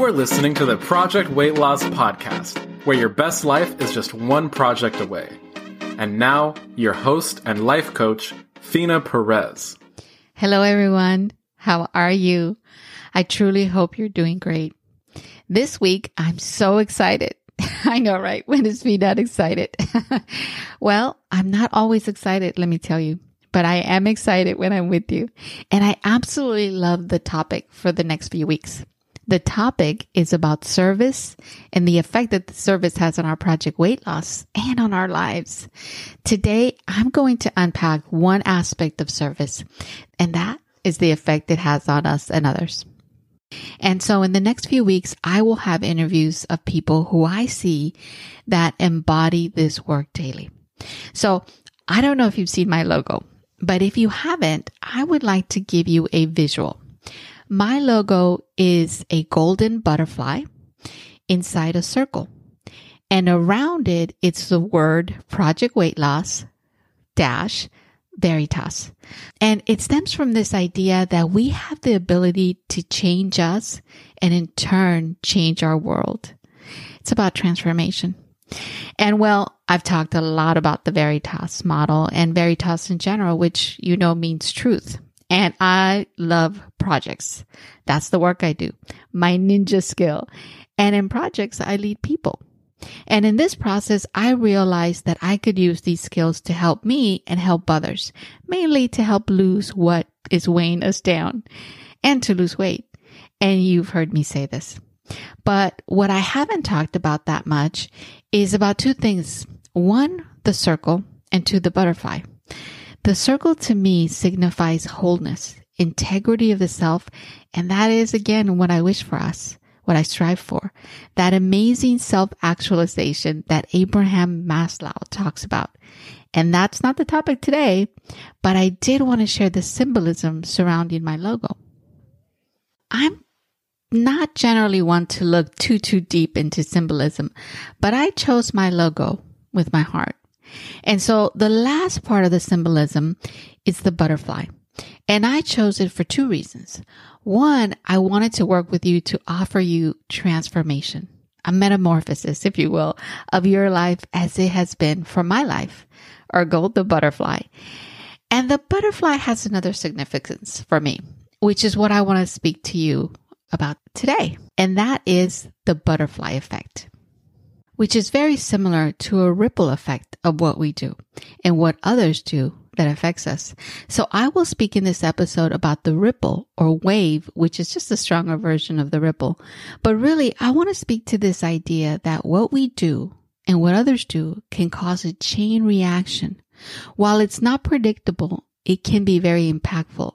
You are listening to the Project Weight Loss Podcast, where your best life is just one project away. And now, your host and life coach, Fina Perez. Hello, everyone. How are you? I truly hope you're doing great. This week, I'm so excited. I know, right? When is me not excited? well, I'm not always excited, let me tell you, but I am excited when I'm with you. And I absolutely love the topic for the next few weeks. The topic is about service and the effect that the service has on our project weight loss and on our lives. Today, I'm going to unpack one aspect of service, and that is the effect it has on us and others. And so in the next few weeks, I will have interviews of people who I see that embody this work daily. So I don't know if you've seen my logo, but if you haven't, I would like to give you a visual. My logo is a golden butterfly inside a circle. And around it, it's the word Project Weight Loss dash Veritas. And it stems from this idea that we have the ability to change us and in turn change our world. It's about transformation. And well, I've talked a lot about the Veritas model and Veritas in general, which you know means truth. And I love projects. That's the work I do, my ninja skill. And in projects, I lead people. And in this process, I realized that I could use these skills to help me and help others, mainly to help lose what is weighing us down and to lose weight. And you've heard me say this. But what I haven't talked about that much is about two things. One, the circle and two, the butterfly. The circle to me signifies wholeness, integrity of the self, and that is again what I wish for us, what I strive for. That amazing self actualization that Abraham Maslow talks about. And that's not the topic today, but I did want to share the symbolism surrounding my logo. I'm not generally one to look too, too deep into symbolism, but I chose my logo with my heart. And so the last part of the symbolism is the butterfly. And I chose it for two reasons. One, I wanted to work with you to offer you transformation, a metamorphosis, if you will, of your life as it has been for my life, or gold the butterfly. And the butterfly has another significance for me, which is what I want to speak to you about today. And that is the butterfly effect which is very similar to a ripple effect of what we do and what others do that affects us. So I will speak in this episode about the ripple or wave, which is just a stronger version of the ripple. But really, I want to speak to this idea that what we do and what others do can cause a chain reaction. While it's not predictable, it can be very impactful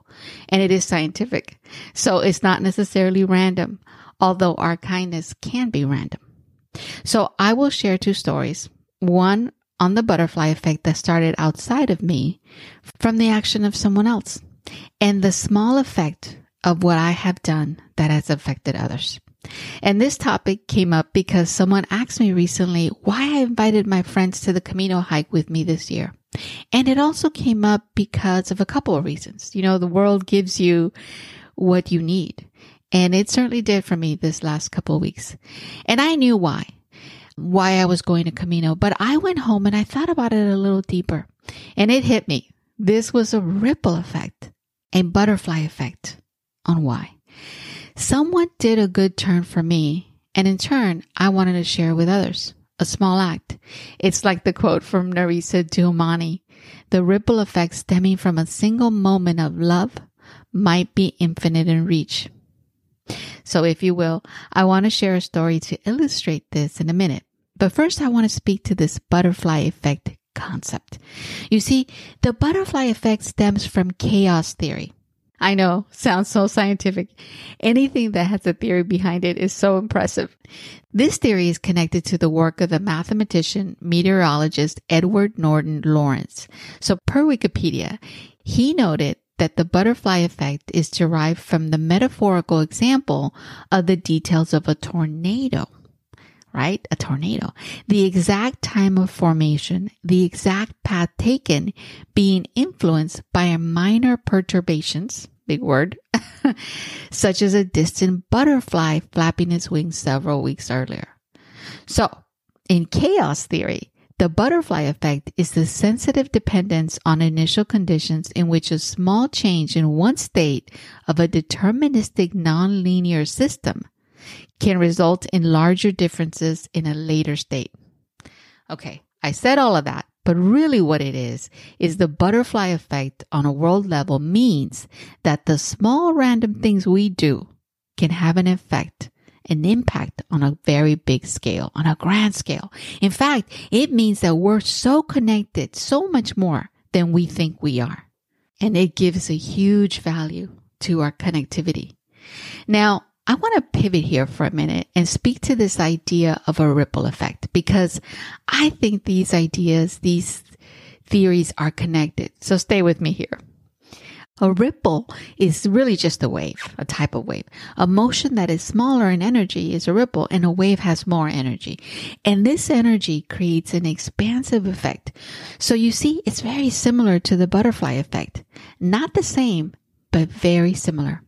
and it is scientific. So it's not necessarily random, although our kindness can be random. So I will share two stories. One on the butterfly effect that started outside of me from the action of someone else and the small effect of what I have done that has affected others. And this topic came up because someone asked me recently why I invited my friends to the Camino hike with me this year. And it also came up because of a couple of reasons. You know, the world gives you what you need. And it certainly did for me this last couple of weeks. And I knew why, why I was going to Camino, but I went home and I thought about it a little deeper and it hit me. This was a ripple effect, a butterfly effect on why. Someone did a good turn for me and in turn, I wanted to share with others. A small act. It's like the quote from Narisa Dioumani. The ripple effect stemming from a single moment of love might be infinite in reach. So if you will, I want to share a story to illustrate this in a minute. But first, I want to speak to this butterfly effect concept. You see, the butterfly effect stems from chaos theory. I know, sounds so scientific. Anything that has a theory behind it is so impressive. This theory is connected to the work of the mathematician, meteorologist Edward Norton Lorenz. So per Wikipedia, he noted that the butterfly effect is derived from the metaphorical example of the details of a tornado, right? A tornado. The exact time of formation, the exact path taken being influenced by a minor perturbations, big word, such as a distant butterfly flapping its wings several weeks earlier. So, in chaos theory, the butterfly effect is the sensitive dependence on initial conditions in which a small change in one state of a deterministic nonlinear system can result in larger differences in a later state. Okay, I said all of that, but really what it is, is the butterfly effect on a world level means that the small random things we do can have an effect an impact on a very big scale, on a grand scale. In fact, it means that we're so connected, so much more than we think we are. And it gives a huge value to our connectivity. Now, I want to pivot here for a minute and speak to this idea of a ripple effect because I think these ideas, these theories are connected. So stay with me here. A ripple is really just a wave, a type of wave. A motion that is smaller in energy is a ripple and a wave has more energy. And this energy creates an expansive effect. So you see, it's very similar to the butterfly effect. Not the same, but very similar.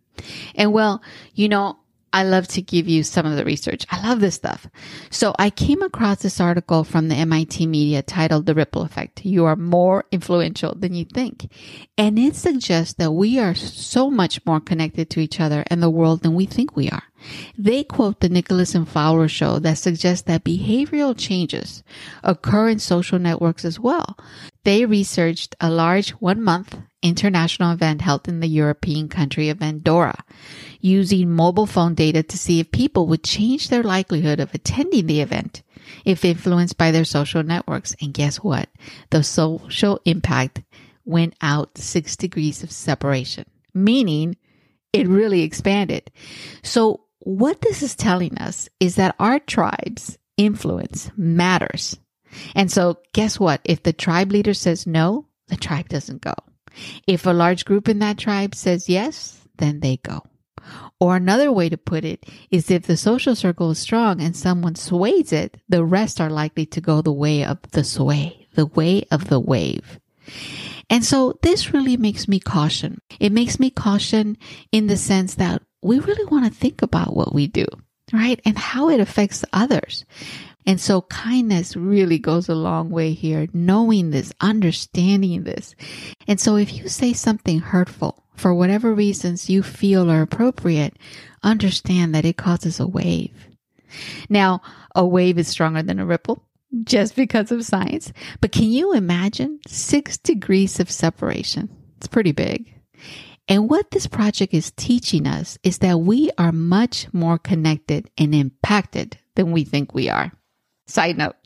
And well, you know, I love to give you some of the research. I love this stuff. So I came across this article from the MIT media titled The Ripple Effect. You are more influential than you think. And it suggests that we are so much more connected to each other and the world than we think we are. They quote the Nicholas and Fowler show that suggests that behavioral changes occur in social networks as well. They researched a large one month international event held in the European country of Andorra using mobile phone data to see if people would change their likelihood of attending the event if influenced by their social networks. And guess what? The social impact went out six degrees of separation, meaning it really expanded. So what this is telling us is that our tribe's influence matters. And so guess what? If the tribe leader says no, the tribe doesn't go. If a large group in that tribe says yes, then they go. Or another way to put it is if the social circle is strong and someone sways it, the rest are likely to go the way of the sway, the way of the wave. And so this really makes me caution. It makes me caution in the sense that we really want to think about what we do, right? And how it affects others. And so kindness really goes a long way here, knowing this, understanding this. And so if you say something hurtful for whatever reasons you feel are appropriate, understand that it causes a wave. Now, a wave is stronger than a ripple just because of science. But can you imagine six degrees of separation? It's pretty big. And what this project is teaching us is that we are much more connected and impacted than we think we are. Side note.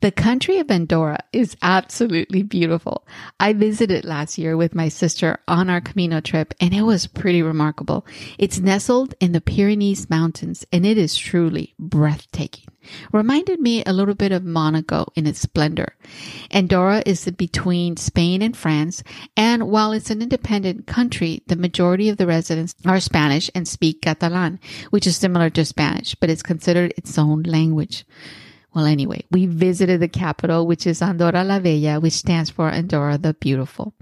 The country of Andorra is absolutely beautiful. I visited last year with my sister on our Camino trip and it was pretty remarkable. It's nestled in the Pyrenees Mountains and it is truly breathtaking. Reminded me a little bit of Monaco in its splendor. Andorra is between Spain and France, and while it's an independent country, the majority of the residents are Spanish and speak Catalan, which is similar to Spanish, but it's considered its own language. Well, anyway, we visited the capital, which is Andorra la Vella, which stands for Andorra the Beautiful.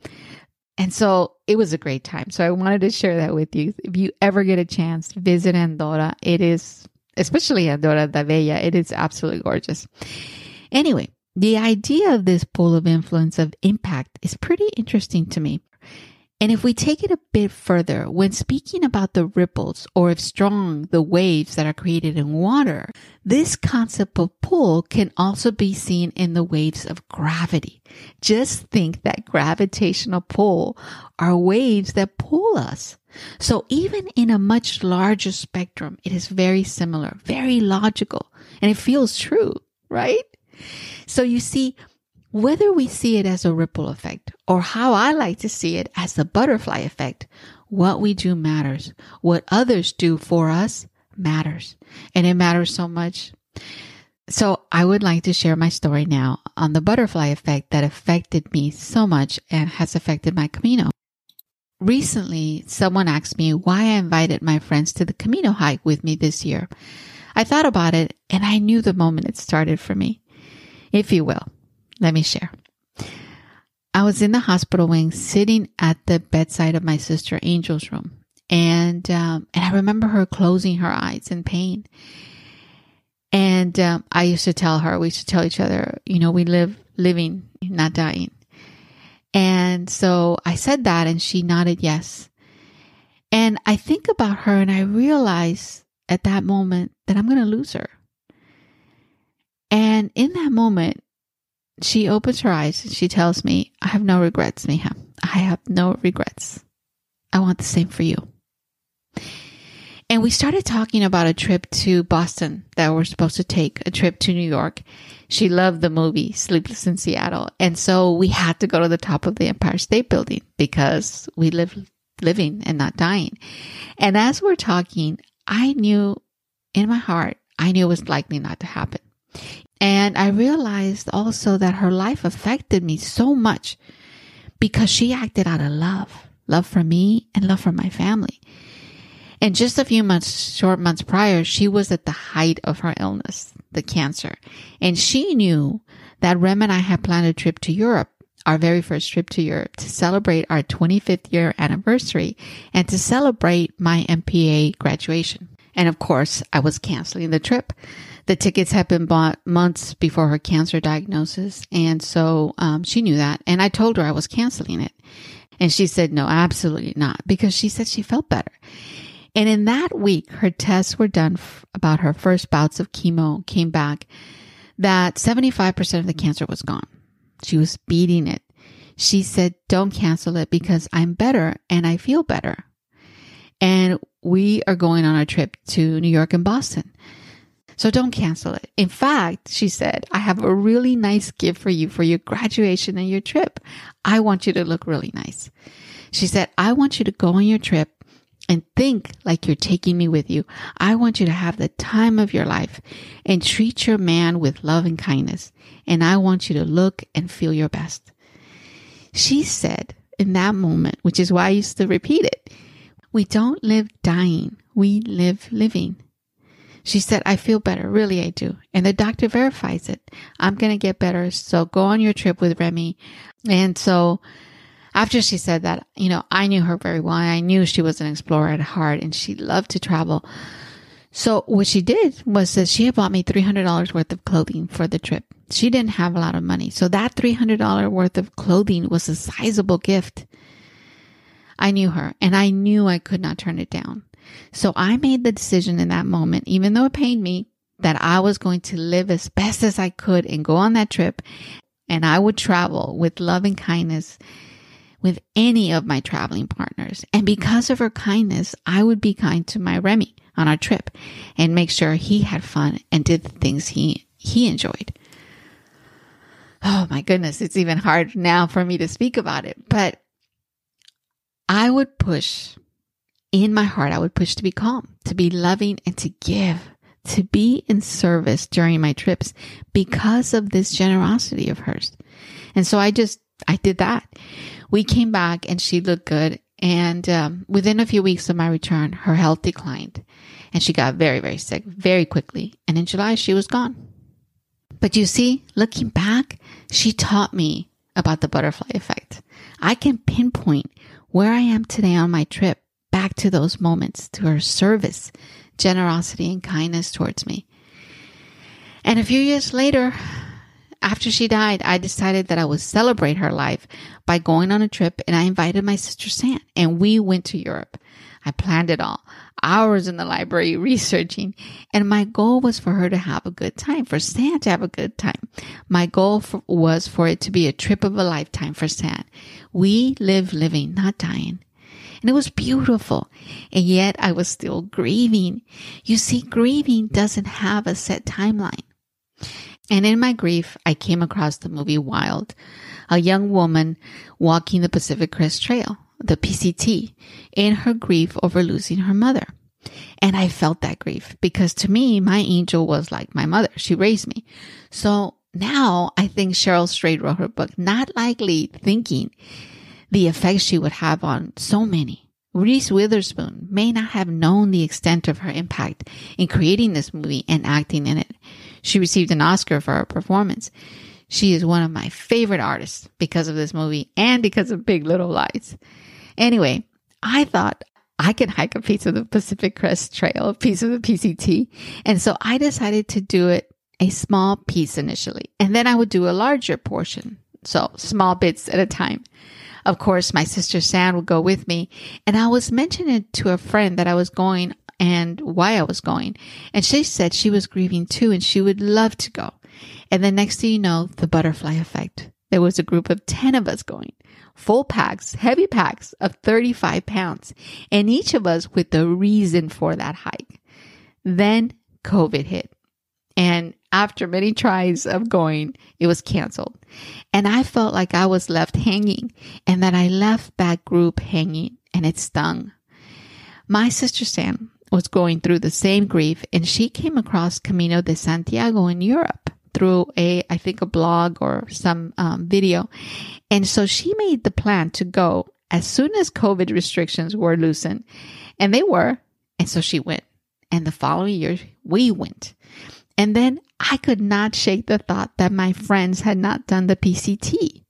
And so it was a great time. So I wanted to share that with you. If you ever get a chance, visit Andorra. It is, especially Andorra la Vella, it is absolutely gorgeous. Anyway, the idea of this pool of influence of impact is pretty interesting to me. And if we take it a bit further, when speaking about the ripples or if strong the waves that are created in water, this concept of pull can also be seen in the waves of gravity. Just think that gravitational pull are waves that pull us. So even in a much larger spectrum, it is very similar, very logical, and it feels true, right? So you see, whether we see it as a ripple effect or how I like to see it as the butterfly effect, what we do matters. What others do for us matters. And it matters so much. So I would like to share my story now on the butterfly effect that affected me so much and has affected my Camino. Recently, someone asked me why I invited my friends to the Camino hike with me this year. I thought about it and I knew the moment it started for me, if you will. Let me share. I was in the hospital wing sitting at the bedside of my sister Angel's room. And, um, and I remember her closing her eyes in pain. And, um, I used to tell her, we used to tell each other, you know, we live living, not dying. And so I said that and she nodded yes. And I think about her and I realize at that moment that I'm going to lose her. And in that moment, she opens her eyes and she tells me, I have no regrets, Mija. I have no regrets. I want the same for you. And we started talking about a trip to Boston that we're supposed to take, a trip to New York. She loved the movie Sleepless in Seattle. And so we had to go to the top of the Empire State Building because we live living and not dying. And as we're talking, I knew in my heart, I knew it was likely not to happen. And I realized also that her life affected me so much because she acted out of love, love for me and love for my family. And just a few months, short months prior, she was at the height of her illness, the cancer. And she knew that Rem and I had planned a trip to Europe, our very first trip to Europe to celebrate our 25th year anniversary and to celebrate my MPA graduation. And of course, I was canceling the trip. The tickets had been bought months before her cancer diagnosis. And so um, she knew that. And I told her I was canceling it. And she said, no, absolutely not, because she said she felt better. And in that week, her tests were done f- about her first bouts of chemo came back that 75% of the cancer was gone. She was beating it. She said, don't cancel it because I'm better and I feel better. And we are going on a trip to New York and Boston. So don't cancel it. In fact, she said, I have a really nice gift for you for your graduation and your trip. I want you to look really nice. She said, I want you to go on your trip and think like you're taking me with you. I want you to have the time of your life and treat your man with love and kindness. And I want you to look and feel your best. She said in that moment, which is why I used to repeat it, we don't live dying. We live living. She said, I feel better. Really, I do. And the doctor verifies it. I'm going to get better. So go on your trip with Remy. And so after she said that, you know, I knew her very well. I knew she was an explorer at heart and she loved to travel. So what she did was that she had bought me $300 worth of clothing for the trip. She didn't have a lot of money. So that $300 worth of clothing was a sizable gift. I knew her and I knew I could not turn it down. So I made the decision in that moment, even though it pained me, that I was going to live as best as I could and go on that trip. And I would travel with love and kindness with any of my traveling partners. And because of her kindness, I would be kind to my Remy on our trip and make sure he had fun and did the things he, he enjoyed. Oh my goodness, it's even hard now for me to speak about it, but I would push in my heart, I would push to be calm, to be loving and to give, to be in service during my trips because of this generosity of hers. And so I just, I did that. We came back and she looked good. And um, within a few weeks of my return, her health declined and she got very, very sick very quickly. And in July, she was gone. But you see, looking back, she taught me about the butterfly effect. I can pinpoint where I am today on my trip back to those moments, to her service, generosity, and kindness towards me. And a few years later, after she died, I decided that I would celebrate her life by going on a trip and I invited my sister Sam and we went to Europe. I planned it all, hours in the library researching, and my goal was for her to have a good time, for Sam to have a good time. My goal for, was for it to be a trip of a lifetime for Sam. We live living, not dying and it was beautiful. And yet I was still grieving. You see, grieving doesn't have a set timeline. And in my grief, I came across the movie Wild, a young woman walking the Pacific Crest Trail, the PCT, in her grief over losing her mother. And I felt that grief because to me, my angel was like my mother. She raised me. So now I think Cheryl Strayed wrote her book, not likely thinking the effect she would have on so many. Reese Witherspoon may not have known the extent of her impact in creating this movie and acting in it. She received an Oscar for her performance. She is one of my favorite artists because of this movie and because of Big Little Lies. Anyway, I thought I can hike a piece of the Pacific Crest Trail, a piece of the PCT. And so I decided to do it a small piece initially, and then I would do a larger portion. So small bits at a time. Of course, my sister Sam would go with me, and I was mentioning to a friend that I was going and why I was going. And she said she was grieving too and she would love to go. And the next thing you know, the butterfly effect. There was a group of 10 of us going, full packs, heavy packs of 35 pounds, and each of us with the reason for that hike. Then COVID hit. And after many tries of going, it was canceled. And I felt like I was left hanging and that I left that group hanging and it stung. My sister Sam was going through the same grief and she came across Camino de Santiago in Europe through a, I think a blog or some um, video. And so she made the plan to go as soon as COVID restrictions were loosened and they were. And so she went. And the following year we went. And then I could not shake the thought that my friends had not done the PCT.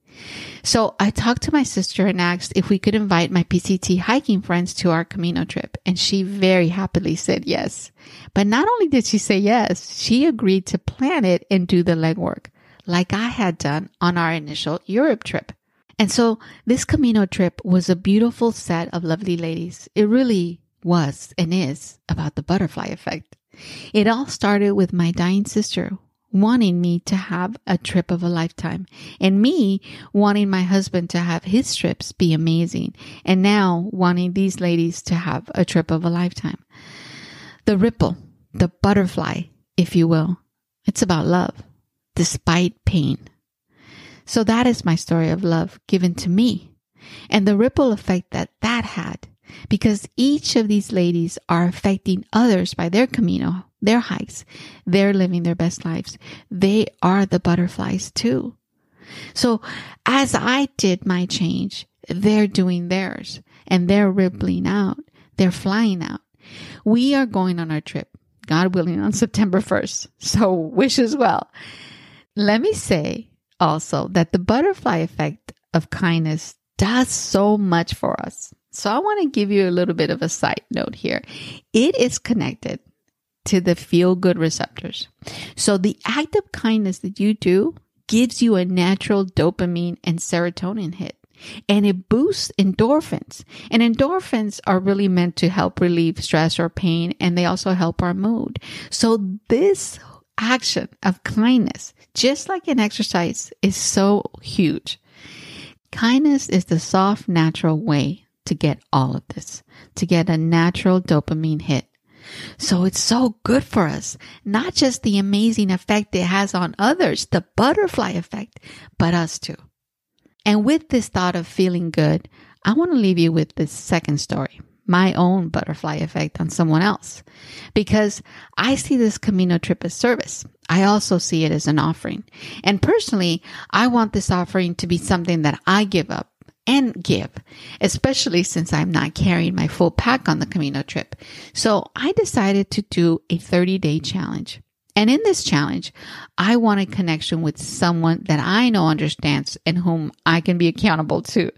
So I talked to my sister and asked if we could invite my PCT hiking friends to our Camino trip. And she very happily said yes. But not only did she say yes, she agreed to plan it and do the legwork like I had done on our initial Europe trip. And so this Camino trip was a beautiful set of lovely ladies. It really was and is about the butterfly effect. It all started with my dying sister wanting me to have a trip of a lifetime and me wanting my husband to have his trips be amazing and now wanting these ladies to have a trip of a lifetime. The ripple, the butterfly, if you will, it's about love despite pain. So that is my story of love given to me and the ripple effect that that had because each of these ladies are affecting others by their Camino, their hikes. They're living their best lives. They are the butterflies too. So as I did my change, they're doing theirs and they're rippling out. They're flying out. We are going on our trip, God willing, on September 1st. So wish as well. Let me say also that the butterfly effect of kindness does so much for us. So I want to give you a little bit of a side note here. It is connected to the feel good receptors. So the act of kindness that you do gives you a natural dopamine and serotonin hit and it boosts endorphins. And endorphins are really meant to help relieve stress or pain and they also help our mood. So this action of kindness, just like an exercise, is so huge. Kindness is the soft, natural way to get all of this, to get a natural dopamine hit. So it's so good for us, not just the amazing effect it has on others, the butterfly effect, but us too. And with this thought of feeling good, I want to leave you with this second story, my own butterfly effect on someone else, because I see this Camino trip as service. I also see it as an offering. And personally, I want this offering to be something that I give up and give, especially since I'm not carrying my full pack on the Camino trip. So I decided to do a 30 day challenge. And in this challenge, I want a connection with someone that I know understands and whom I can be accountable to.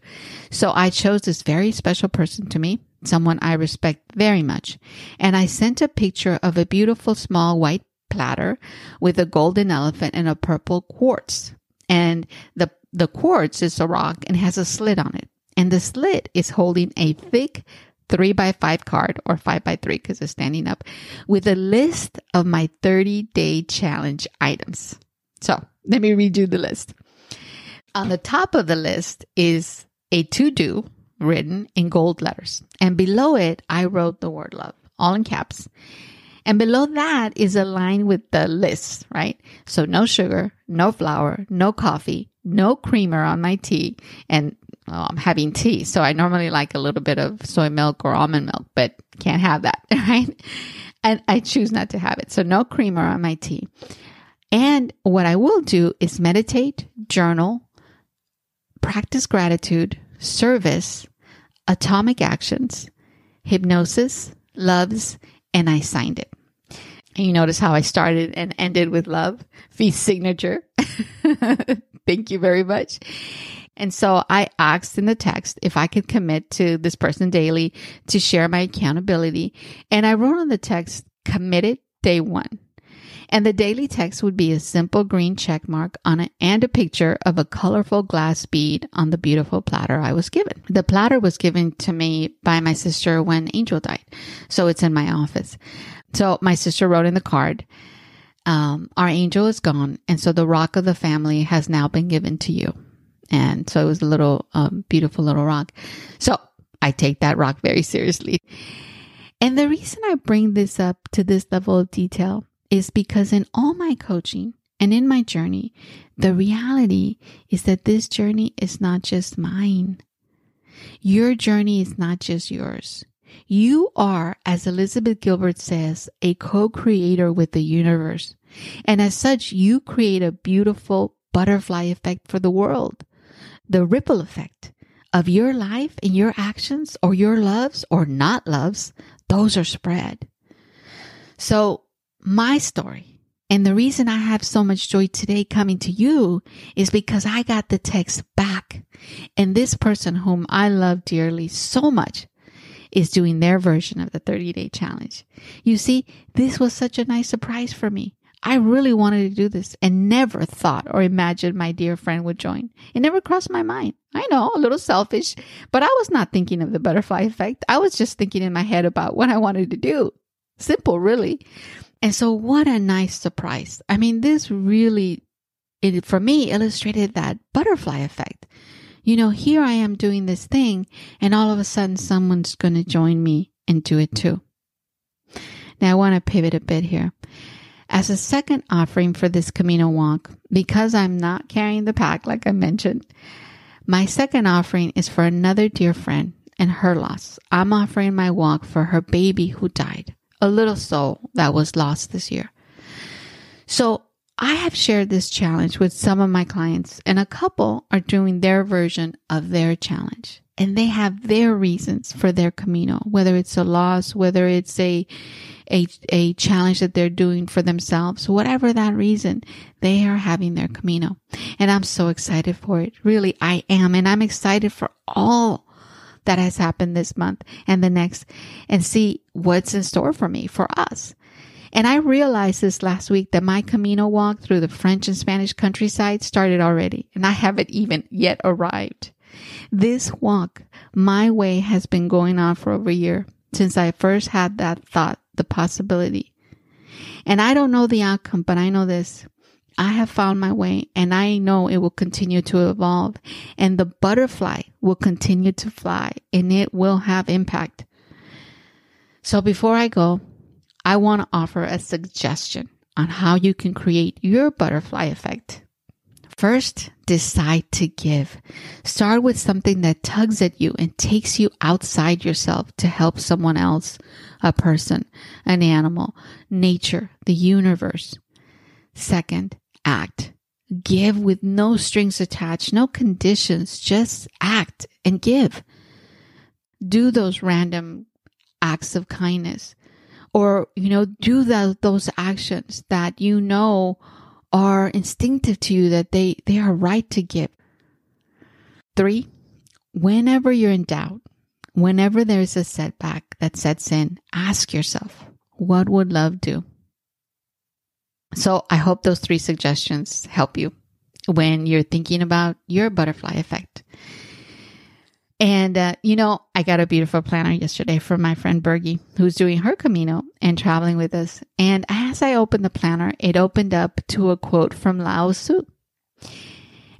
So I chose this very special person to me, someone I respect very much. And I sent a picture of a beautiful small white platter with a golden elephant and a purple quartz. And the the quartz is a rock and has a slit on it. And the slit is holding a thick three by five card or five by three because it's standing up with a list of my 30 day challenge items. So let me redo the list. On the top of the list is a to do written in gold letters. And below it, I wrote the word love, all in caps. And below that is a line with the list, right? So no sugar, no flour, no coffee, no creamer on my tea. And I'm having tea. So I normally like a little bit of soy milk or almond milk, but can't have that, right? And I choose not to have it. So no creamer on my tea. And what I will do is meditate, journal, practice gratitude, service, atomic actions, hypnosis, loves, and I signed it. And you notice how I started and ended with love. Feast signature. Thank you very much. And so I asked in the text if I could commit to this person daily to share my accountability. And I wrote on the text, committed day one. And the daily text would be a simple green check mark on it and a picture of a colorful glass bead on the beautiful platter I was given. The platter was given to me by my sister when Angel died. So it's in my office. So my sister wrote in the card, um, our angel is gone. And so the rock of the family has now been given to you. And so it was a little um, beautiful little rock. So I take that rock very seriously. And the reason I bring this up to this level of detail is because in all my coaching and in my journey, the reality is that this journey is not just mine. Your journey is not just yours. You are, as Elizabeth Gilbert says, a co-creator with the universe. And as such, you create a beautiful butterfly effect for the world the ripple effect of your life and your actions or your loves or not loves, those are spread. So my story and the reason I have so much joy today coming to you is because I got the text back and this person whom I love dearly so much is doing their version of the 30 day challenge. You see, this was such a nice surprise for me. I really wanted to do this and never thought or imagined my dear friend would join. It never crossed my mind. I know, a little selfish, but I was not thinking of the butterfly effect. I was just thinking in my head about what I wanted to do. Simple, really. And so what a nice surprise. I mean, this really, it, for me, illustrated that butterfly effect. You know, here I am doing this thing and all of a sudden someone's going to join me and do it too. Now I want to pivot a bit here. As a second offering for this Camino walk, because I'm not carrying the pack like I mentioned, my second offering is for another dear friend and her loss. I'm offering my walk for her baby who died, a little soul that was lost this year. So I have shared this challenge with some of my clients, and a couple are doing their version of their challenge. And they have their reasons for their Camino, whether it's a loss, whether it's a a, a challenge that they're doing for themselves, whatever that reason, they are having their Camino. And I'm so excited for it. Really, I am. And I'm excited for all that has happened this month and the next and see what's in store for me, for us. And I realized this last week that my Camino walk through the French and Spanish countryside started already, and I haven't even yet arrived. This walk, my way, has been going on for over a year since I first had that thought the possibility. And I don't know the outcome, but I know this. I have found my way and I know it will continue to evolve and the butterfly will continue to fly and it will have impact. So before I go, I want to offer a suggestion on how you can create your butterfly effect. First, decide to give. Start with something that tugs at you and takes you outside yourself to help someone else, a person, an animal, nature, the universe. Second, act. Give with no strings attached, no conditions, just act and give. Do those random acts of kindness or, you know, do the, those actions that you know are instinctive to you that they, they are right to give. Three, whenever you're in doubt, whenever there's a setback that sets in, ask yourself, what would love do? So I hope those three suggestions help you when you're thinking about your butterfly effect. And, uh, you know, I got a beautiful planner yesterday from my friend Bergie, who's doing her Camino and traveling with us. And as I opened the planner, it opened up to a quote from Lao Tzu.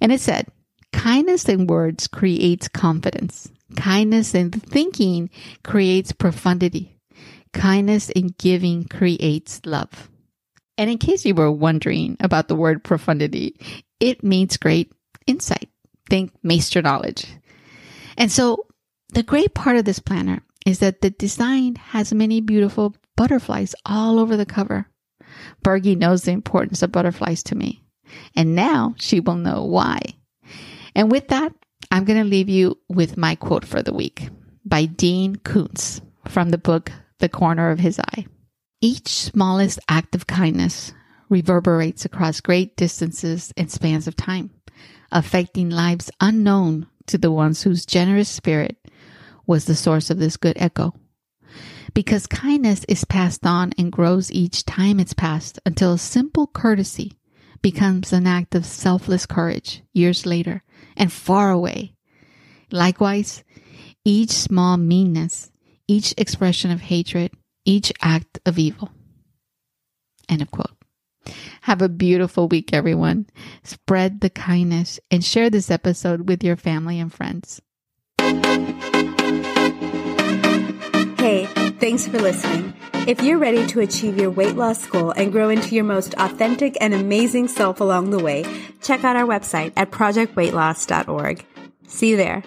And it said, kindness in words creates confidence. Kindness in thinking creates profundity. Kindness in giving creates love. And in case you were wondering about the word profundity, it means great insight. Think master knowledge. And so the great part of this planner is that the design has many beautiful butterflies all over the cover. Bergie knows the importance of butterflies to me. And now she will know why. And with that, I'm going to leave you with my quote for the week by Dean Koontz from the book The Corner of His Eye. Each smallest act of kindness reverberates across great distances and spans of time, affecting lives unknown to the ones whose generous spirit was the source of this good echo. Because kindness is passed on and grows each time it's passed until a simple courtesy becomes an act of selfless courage years later and far away. Likewise, each small meanness, each expression of hatred, each act of evil. End of quote. Have a beautiful week, everyone. Spread the kindness and share this episode with your family and friends. Hey, thanks for listening. If you're ready to achieve your weight loss goal and grow into your most authentic and amazing self along the way, check out our website at projectweightloss.org. See you there.